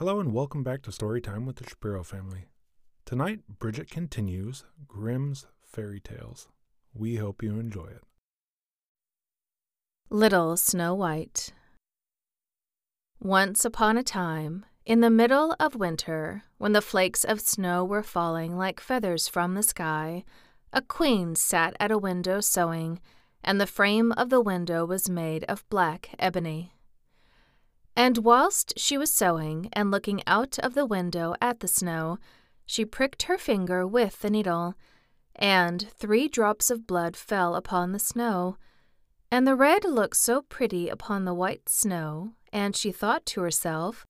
Hello and welcome back to Storytime with the Shapiro family. Tonight, Bridget continues Grimm's Fairy Tales. We hope you enjoy it. Little Snow White. Once upon a time, in the middle of winter, when the flakes of snow were falling like feathers from the sky, a queen sat at a window sewing, and the frame of the window was made of black ebony. And whilst she was sewing and looking out of the window at the snow, she pricked her finger with the needle, and three drops of blood fell upon the snow. And the red looked so pretty upon the white snow, and she thought to herself,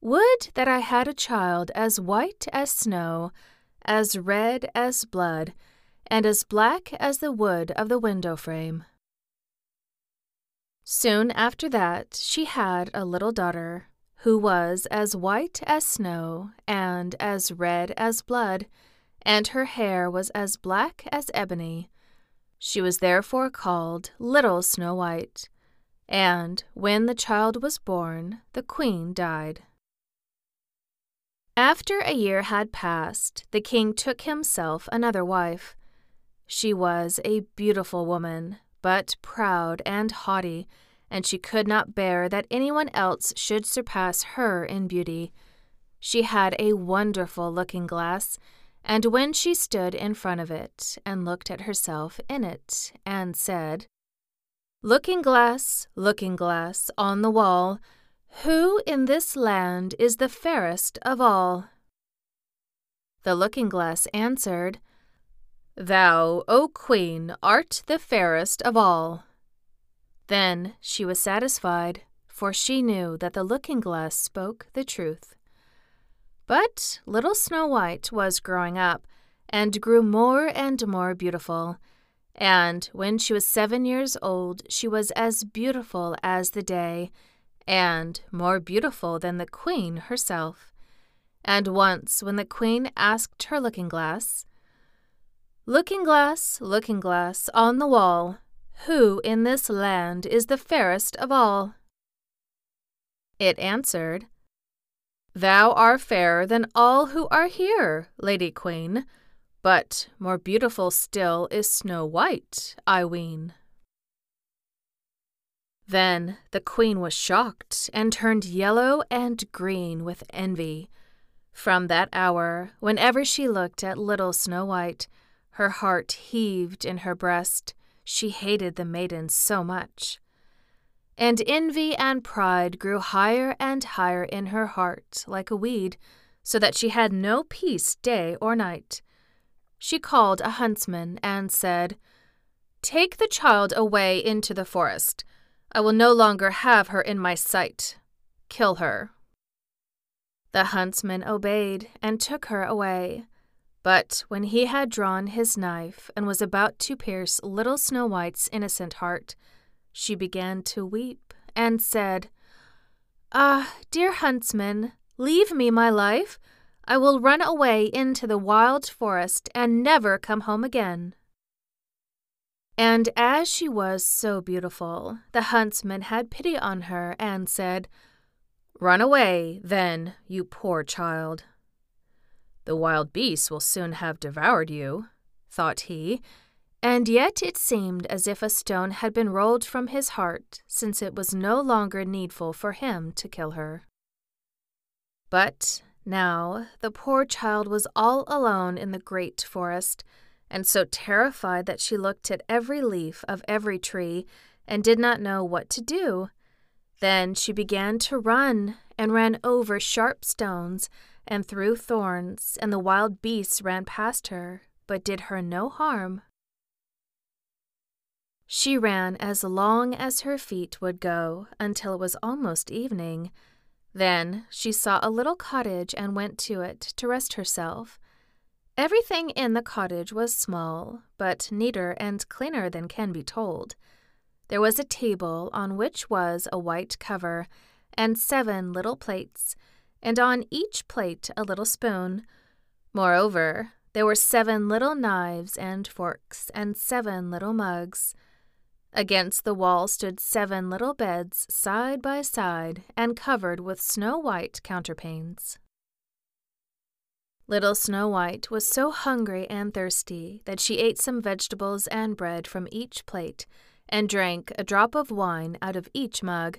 Would that I had a child as white as snow, as red as blood, and as black as the wood of the window frame. Soon after that, she had a little daughter, who was as white as snow and as red as blood, and her hair was as black as ebony. She was therefore called Little Snow White. And when the child was born, the queen died. After a year had passed, the king took himself another wife. She was a beautiful woman, but proud and haughty, and she could not bear that anyone else should surpass her in beauty. She had a wonderful looking glass, and when she stood in front of it and looked at herself in it, and said, Looking glass, looking glass on the wall, who in this land is the fairest of all? The looking glass answered, Thou, O Queen, art the fairest of all. Then she was satisfied, for she knew that the looking glass spoke the truth. But little Snow White was growing up, and grew more and more beautiful. And when she was seven years old, she was as beautiful as the day, and more beautiful than the queen herself. And once, when the queen asked her looking glass, Looking glass, looking glass on the wall, who in this land is the fairest of all? It answered, Thou art fairer than all who are here, Lady Queen, but more beautiful still is Snow White, I ween. Then the queen was shocked and turned yellow and green with envy. From that hour, whenever she looked at little Snow White, her heart heaved in her breast. She hated the maiden so much. And envy and pride grew higher and higher in her heart like a weed, so that she had no peace day or night. She called a huntsman and said, Take the child away into the forest. I will no longer have her in my sight. Kill her. The huntsman obeyed and took her away. But when he had drawn his knife and was about to pierce little Snow White's innocent heart, she began to weep and said, Ah, dear huntsman, leave me my life. I will run away into the wild forest and never come home again. And as she was so beautiful, the huntsman had pity on her and said, Run away, then, you poor child. The wild beasts will soon have devoured you, thought he, and yet it seemed as if a stone had been rolled from his heart, since it was no longer needful for him to kill her. But now the poor child was all alone in the great forest, and so terrified that she looked at every leaf of every tree and did not know what to do. Then she began to run and ran over sharp stones and through thorns, and the wild beasts ran past her, but did her no harm. She ran as long as her feet would go until it was almost evening. Then she saw a little cottage and went to it to rest herself. Everything in the cottage was small, but neater and cleaner than can be told. There was a table on which was a white cover, and seven little plates, and on each plate a little spoon. Moreover, there were seven little knives and forks, and seven little mugs. Against the wall stood seven little beds side by side and covered with snow white counterpanes. Little Snow White was so hungry and thirsty that she ate some vegetables and bread from each plate and drank a drop of wine out of each mug,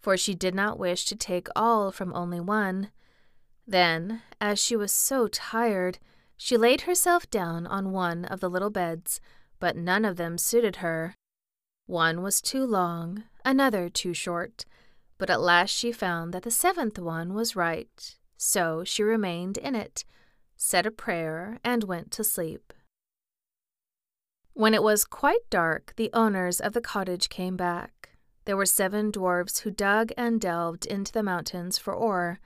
for she did not wish to take all from only one. Then, as she was so tired, she laid herself down on one of the little beds, but none of them suited her. One was too long, another too short, but at last she found that the seventh one was right, so she remained in it said a prayer, and went to sleep. When it was quite dark, the owners of the cottage came back. There were seven dwarfs who dug and delved into the mountains for ore.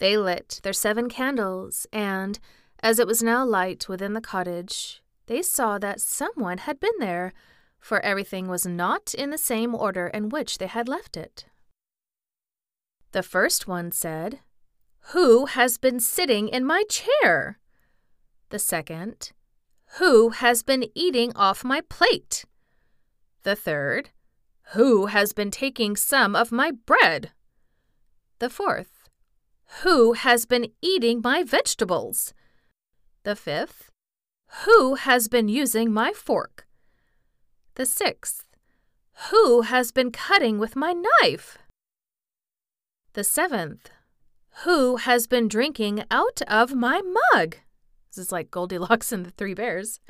They lit their seven candles, and, as it was now light within the cottage, they saw that someone had been there, for everything was not in the same order in which they had left it. The first one said, who has been sitting in my chair? The second, Who has been eating off my plate? The third, Who has been taking some of my bread? The fourth, Who has been eating my vegetables? The fifth, Who has been using my fork? The sixth, Who has been cutting with my knife? The seventh, who has been drinking out of my mug? This is like Goldilocks and the Three Bears.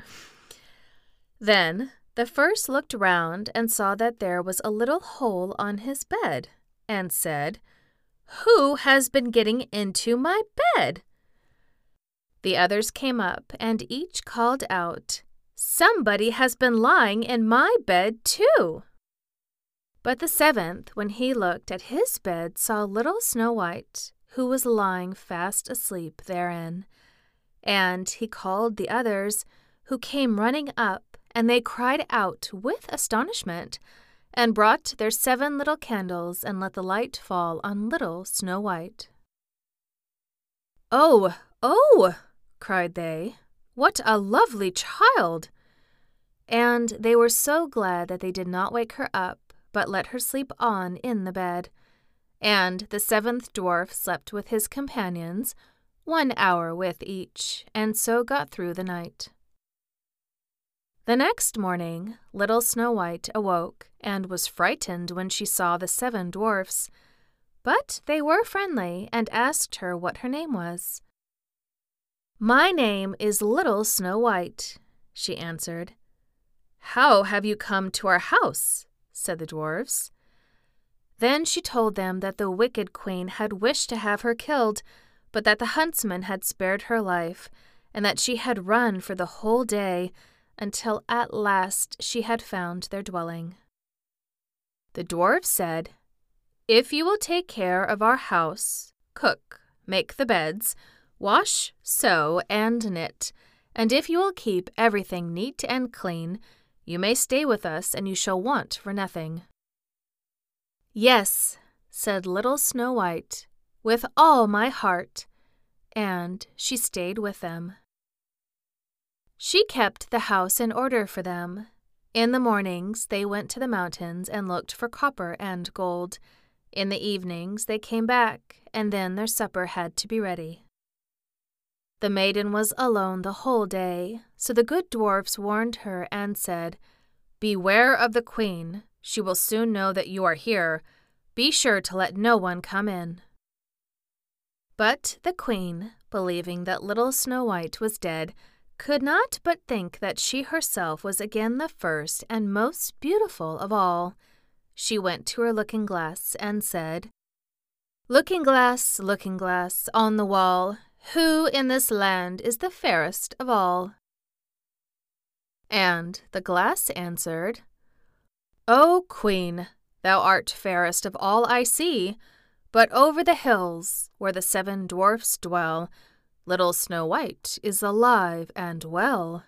Then the first looked round and saw that there was a little hole on his bed, and said, Who has been getting into my bed? The others came up, and each called out, Somebody has been lying in my bed, too. But the seventh, when he looked at his bed, saw little Snow White, who was lying fast asleep therein. And he called the others, who came running up, and they cried out with astonishment, and brought their seven little candles, and let the light fall on little Snow White. Oh, oh! cried they. What a lovely child! And they were so glad that they did not wake her up, but let her sleep on in the bed. And the seventh dwarf slept with his companions, one hour with each, and so got through the night. The next morning, little Snow White awoke and was frightened when she saw the seven dwarfs, but they were friendly and asked her what her name was. My name is Little Snow White, she answered. How have you come to our house? said the dwarfs. Then she told them that the wicked queen had wished to have her killed, but that the huntsman had spared her life, and that she had run for the whole day until at last she had found their dwelling. The dwarf said, If you will take care of our house, cook, make the beds, wash, sew, and knit, and if you will keep everything neat and clean, you may stay with us and you shall want for nothing. Yes, said little Snow White, with all my heart, and she stayed with them. She kept the house in order for them. In the mornings, they went to the mountains and looked for copper and gold. In the evenings, they came back, and then their supper had to be ready. The maiden was alone the whole day, so the good dwarfs warned her and said, Beware of the queen. She will soon know that you are here. Be sure to let no one come in. But the queen, believing that little Snow White was dead, could not but think that she herself was again the first and most beautiful of all. She went to her looking glass and said, Looking glass, looking glass, on the wall, who in this land is the fairest of all? And the glass answered, O Queen, thou art fairest of all I see, but over the hills, where the seven dwarfs dwell, little Snow White is alive and well.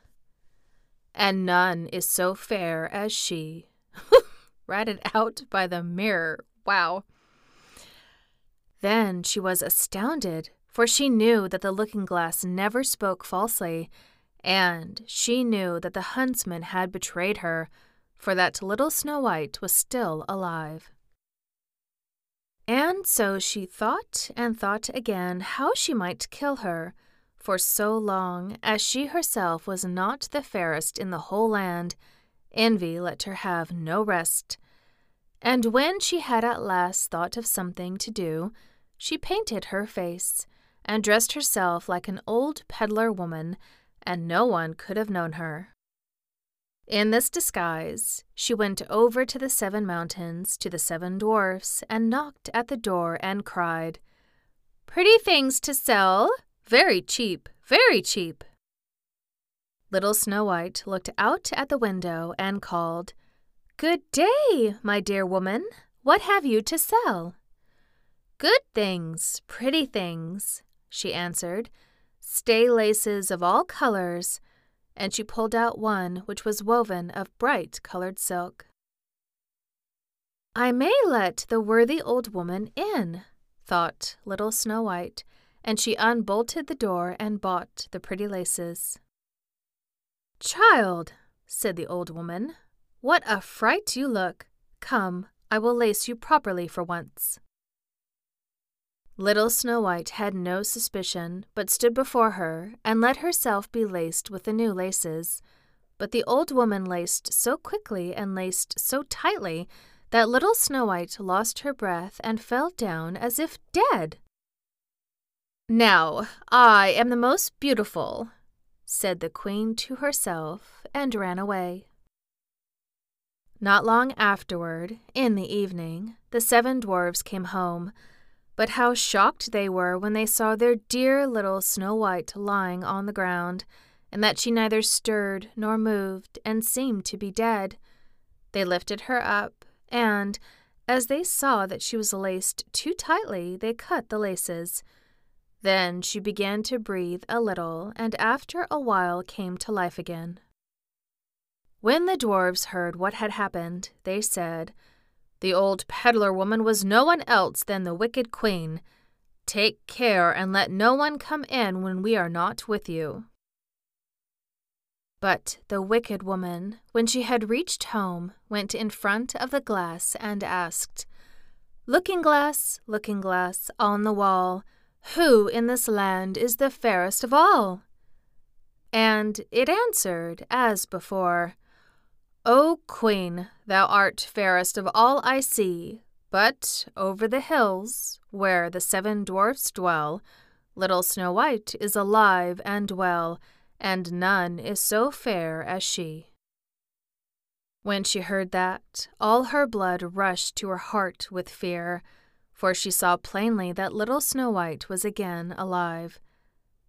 And none is so fair as she. Ratted out by the mirror. Wow. Then she was astounded, for she knew that the looking glass never spoke falsely, and she knew that the huntsman had betrayed her, for that little Snow White was still alive. And so she thought and thought again how she might kill her, for so long as she herself was not the fairest in the whole land, envy let her have no rest. And when she had at last thought of something to do, she painted her face, and dressed herself like an old peddler woman, and no one could have known her. In this disguise, she went over to the seven mountains to the seven dwarfs and knocked at the door and cried, Pretty things to sell! Very cheap, very cheap. Little Snow White looked out at the window and called, Good day, my dear woman. What have you to sell? Good things, pretty things, she answered. Stay laces of all colors. And she pulled out one which was woven of bright colored silk. I may let the worthy old woman in, thought little Snow White, and she unbolted the door and bought the pretty laces. Child, said the old woman, what a fright you look! Come, I will lace you properly for once. Little Snow White had no suspicion, but stood before her and let herself be laced with the new laces. But the old woman laced so quickly and laced so tightly that little Snow White lost her breath and fell down as if dead. Now I am the most beautiful, said the queen to herself, and ran away. Not long afterward, in the evening, the seven dwarfs came home, but how shocked they were when they saw their dear little Snow White lying on the ground, and that she neither stirred nor moved and seemed to be dead. They lifted her up, and, as they saw that she was laced too tightly, they cut the laces. Then she began to breathe a little, and after a while came to life again. When the dwarfs heard what had happened, they said, The old peddler woman was no one else than the wicked queen. Take care and let no one come in when we are not with you. But the wicked woman, when she had reached home, went in front of the glass and asked, Looking glass, looking glass on the wall, who in this land is the fairest of all? And it answered, as before, O Queen, thou art fairest of all I see, but over the hills, where the seven dwarfs dwell, little Snow White is alive and well, and none is so fair as she. When she heard that, all her blood rushed to her heart with fear, for she saw plainly that little Snow White was again alive.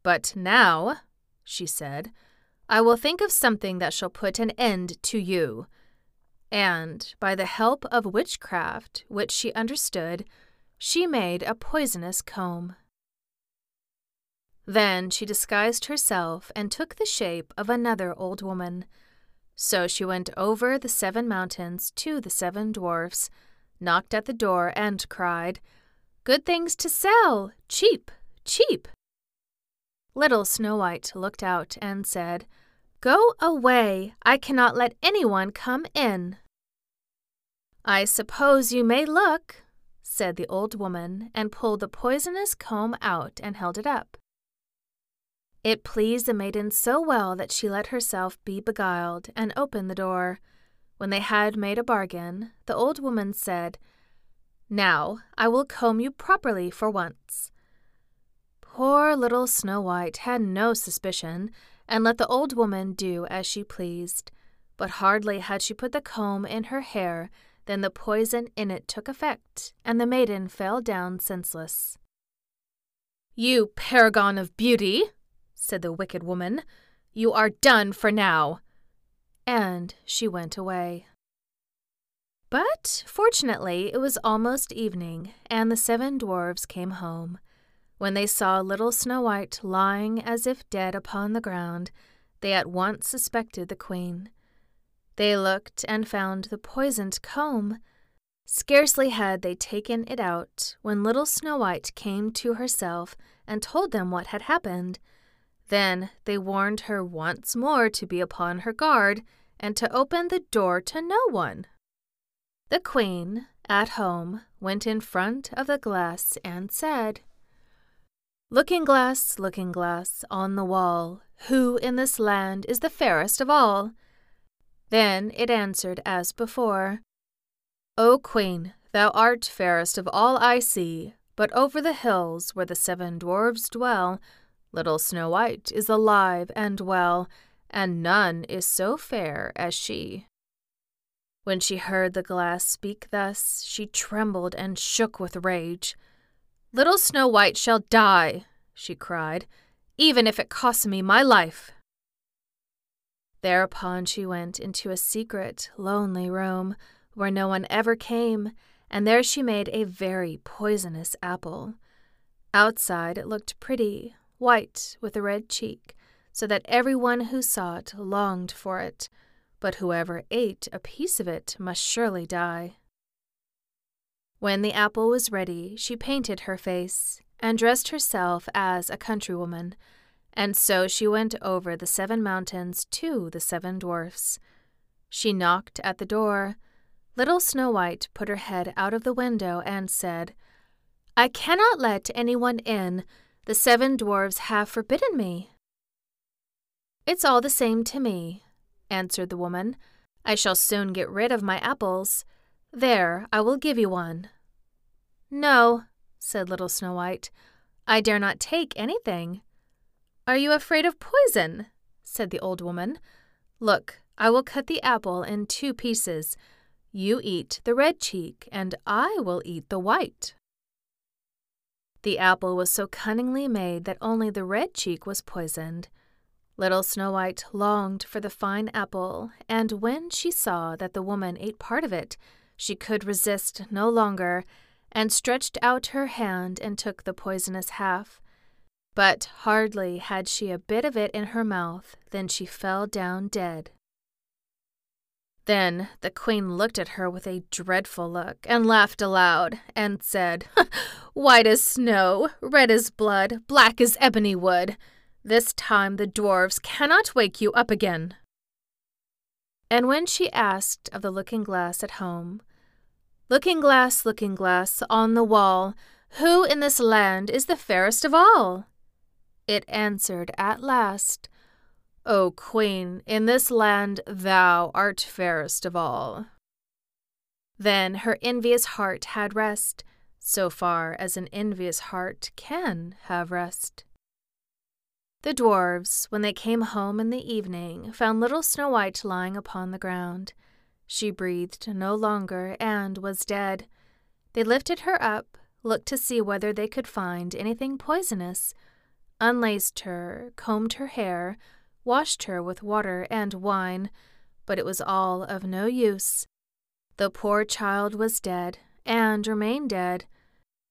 But now, she said, I will think of something that shall put an end to you. And, by the help of witchcraft, which she understood, she made a poisonous comb. Then she disguised herself and took the shape of another old woman. So she went over the seven mountains to the seven dwarfs, knocked at the door, and cried, Good things to sell! Cheap! Cheap! Little Snow White looked out and said, Go away! I cannot let anyone come in. I suppose you may look, said the old woman, and pulled the poisonous comb out and held it up. It pleased the maiden so well that she let herself be beguiled and opened the door. When they had made a bargain, the old woman said, Now I will comb you properly for once. Poor little Snow White had no suspicion, and let the old woman do as she pleased. But hardly had she put the comb in her hair than the poison in it took effect, and the maiden fell down senseless. You paragon of beauty, said the wicked woman, you are done for now. And she went away. But fortunately, it was almost evening, and the seven dwarfs came home. When they saw little Snow White lying as if dead upon the ground, they at once suspected the queen. They looked and found the poisoned comb. Scarcely had they taken it out when little Snow White came to herself and told them what had happened. Then they warned her once more to be upon her guard, and to open the door to no one. The queen, at home, went in front of the glass and said, Looking glass, looking glass, on the wall, who in this land is the fairest of all? Then it answered as before, O queen, thou art fairest of all I see, but over the hills where the seven dwarfs dwell, little Snow White is alive and well, and none is so fair as she. When she heard the glass speak thus, she trembled and shook with rage. Little Snow White shall die, she cried, even if it costs me my life. Thereupon she went into a secret, lonely room where no one ever came, and there she made a very poisonous apple. Outside it looked pretty, white with a red cheek, so that everyone who saw it longed for it, but whoever ate a piece of it must surely die. When the apple was ready, she painted her face and dressed herself as a countrywoman, and so she went over the seven mountains to the seven dwarfs. She knocked at the door. Little Snow White put her head out of the window and said, I cannot let anyone in. The seven dwarfs have forbidden me. It's all the same to me, answered the woman. I shall soon get rid of my apples. There, I will give you one. No, said little Snow White. I dare not take anything. Are you afraid of poison? said the old woman. Look, I will cut the apple in two pieces. You eat the red cheek, and I will eat the white. The apple was so cunningly made that only the red cheek was poisoned. Little Snow White longed for the fine apple, and when she saw that the woman ate part of it, she could resist no longer, and stretched out her hand and took the poisonous half. But hardly had she a bit of it in her mouth than she fell down dead. Then the queen looked at her with a dreadful look and laughed aloud and said, White as snow, red as blood, black as ebony wood. This time the dwarfs cannot wake you up again. And when she asked of the looking glass at home, Looking glass, looking glass, on the wall, who in this land is the fairest of all? It answered at last, O Queen, in this land thou art fairest of all. Then her envious heart had rest, so far as an envious heart can have rest. The dwarfs, when they came home in the evening, found little Snow White lying upon the ground. She breathed no longer and was dead. They lifted her up, looked to see whether they could find anything poisonous, unlaced her, combed her hair, washed her with water and wine, but it was all of no use. The poor child was dead, and remained dead.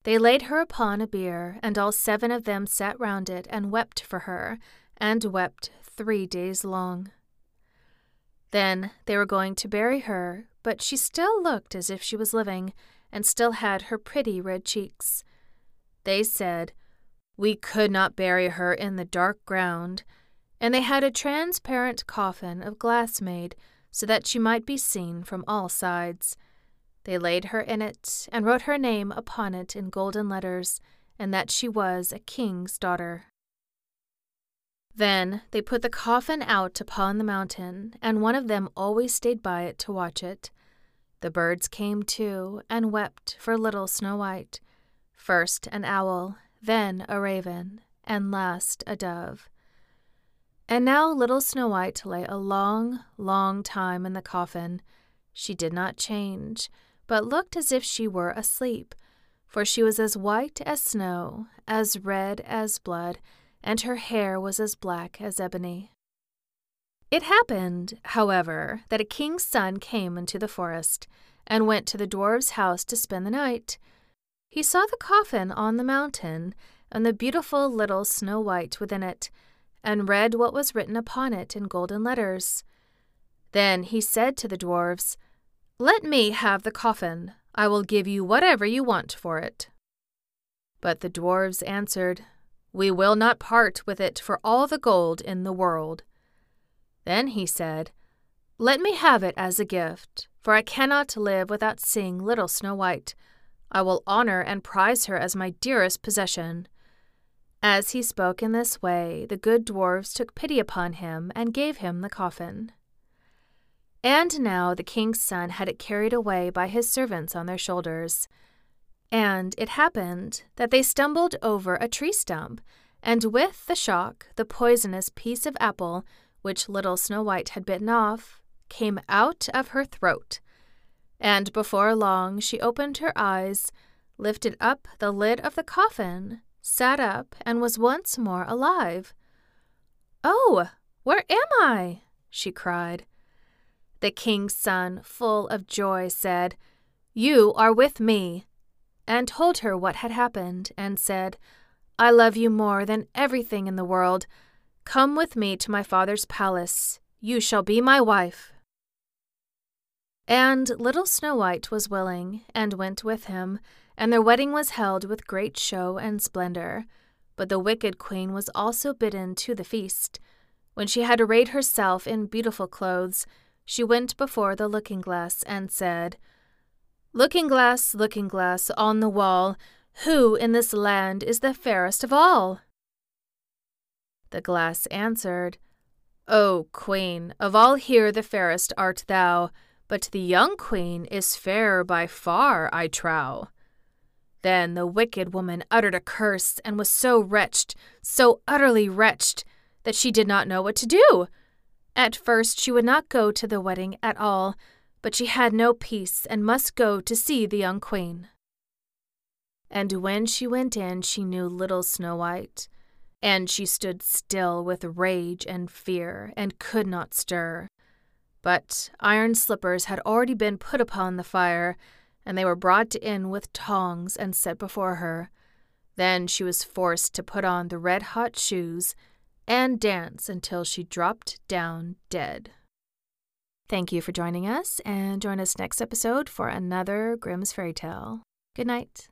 They laid her upon a bier, and all seven of them sat round it and wept for her, and wept three days long. Then they were going to bury her, but she still looked as if she was living, and still had her pretty red cheeks. They said, We could not bury her in the dark ground, and they had a transparent coffin of glass made, so that she might be seen from all sides. They laid her in it, and wrote her name upon it in golden letters, and that she was a king's daughter. Then they put the coffin out upon the mountain, and one of them always stayed by it to watch it. The birds came too, and wept for little Snow White. First an owl, then a raven, and last a dove. And now little Snow White lay a long, long time in the coffin. She did not change, but looked as if she were asleep, for she was as white as snow, as red as blood, and her hair was as black as ebony. It happened, however, that a king's son came into the forest and went to the dwarf's house to spend the night. He saw the coffin on the mountain and the beautiful little Snow White within it, and read what was written upon it in golden letters. Then he said to the dwarfs, Let me have the coffin. I will give you whatever you want for it. But the dwarfs answered, we will not part with it for all the gold in the world. Then he said, Let me have it as a gift, for I cannot live without seeing little Snow White. I will honor and prize her as my dearest possession. As he spoke in this way, the good dwarfs took pity upon him and gave him the coffin. And now the king's son had it carried away by his servants on their shoulders. And it happened that they stumbled over a tree stump, and with the shock, the poisonous piece of apple, which little Snow White had bitten off, came out of her throat. And before long she opened her eyes, lifted up the lid of the coffin, sat up, and was once more alive. Oh, where am I? she cried. The king's son, full of joy, said, You are with me, and told her what had happened, and said, I love you more than everything in the world. Come with me to my father's palace. You shall be my wife. And little Snow White was willing, and went with him, and their wedding was held with great show and splendor. But the wicked queen was also bidden to the feast. When she had arrayed herself in beautiful clothes, she went before the looking glass and said, Looking glass, looking glass on the wall, who in this land is the fairest of all? The glass answered, O queen, of all here the fairest art thou, but the young queen is fairer by far, I trow. Then the wicked woman uttered a curse and was so wretched, so utterly wretched, that she did not know what to do. At first she would not go to the wedding at all, but she had no peace and must go to see the young queen. And when she went in, she knew little Snow White, and she stood still with rage and fear, and could not stir. But iron slippers had already been put upon the fire, and they were brought in with tongs and set before her. Then she was forced to put on the red hot shoes and dance until she dropped down dead. Thank you for joining us, and join us next episode for another Grimm's Fairy Tale. Good night.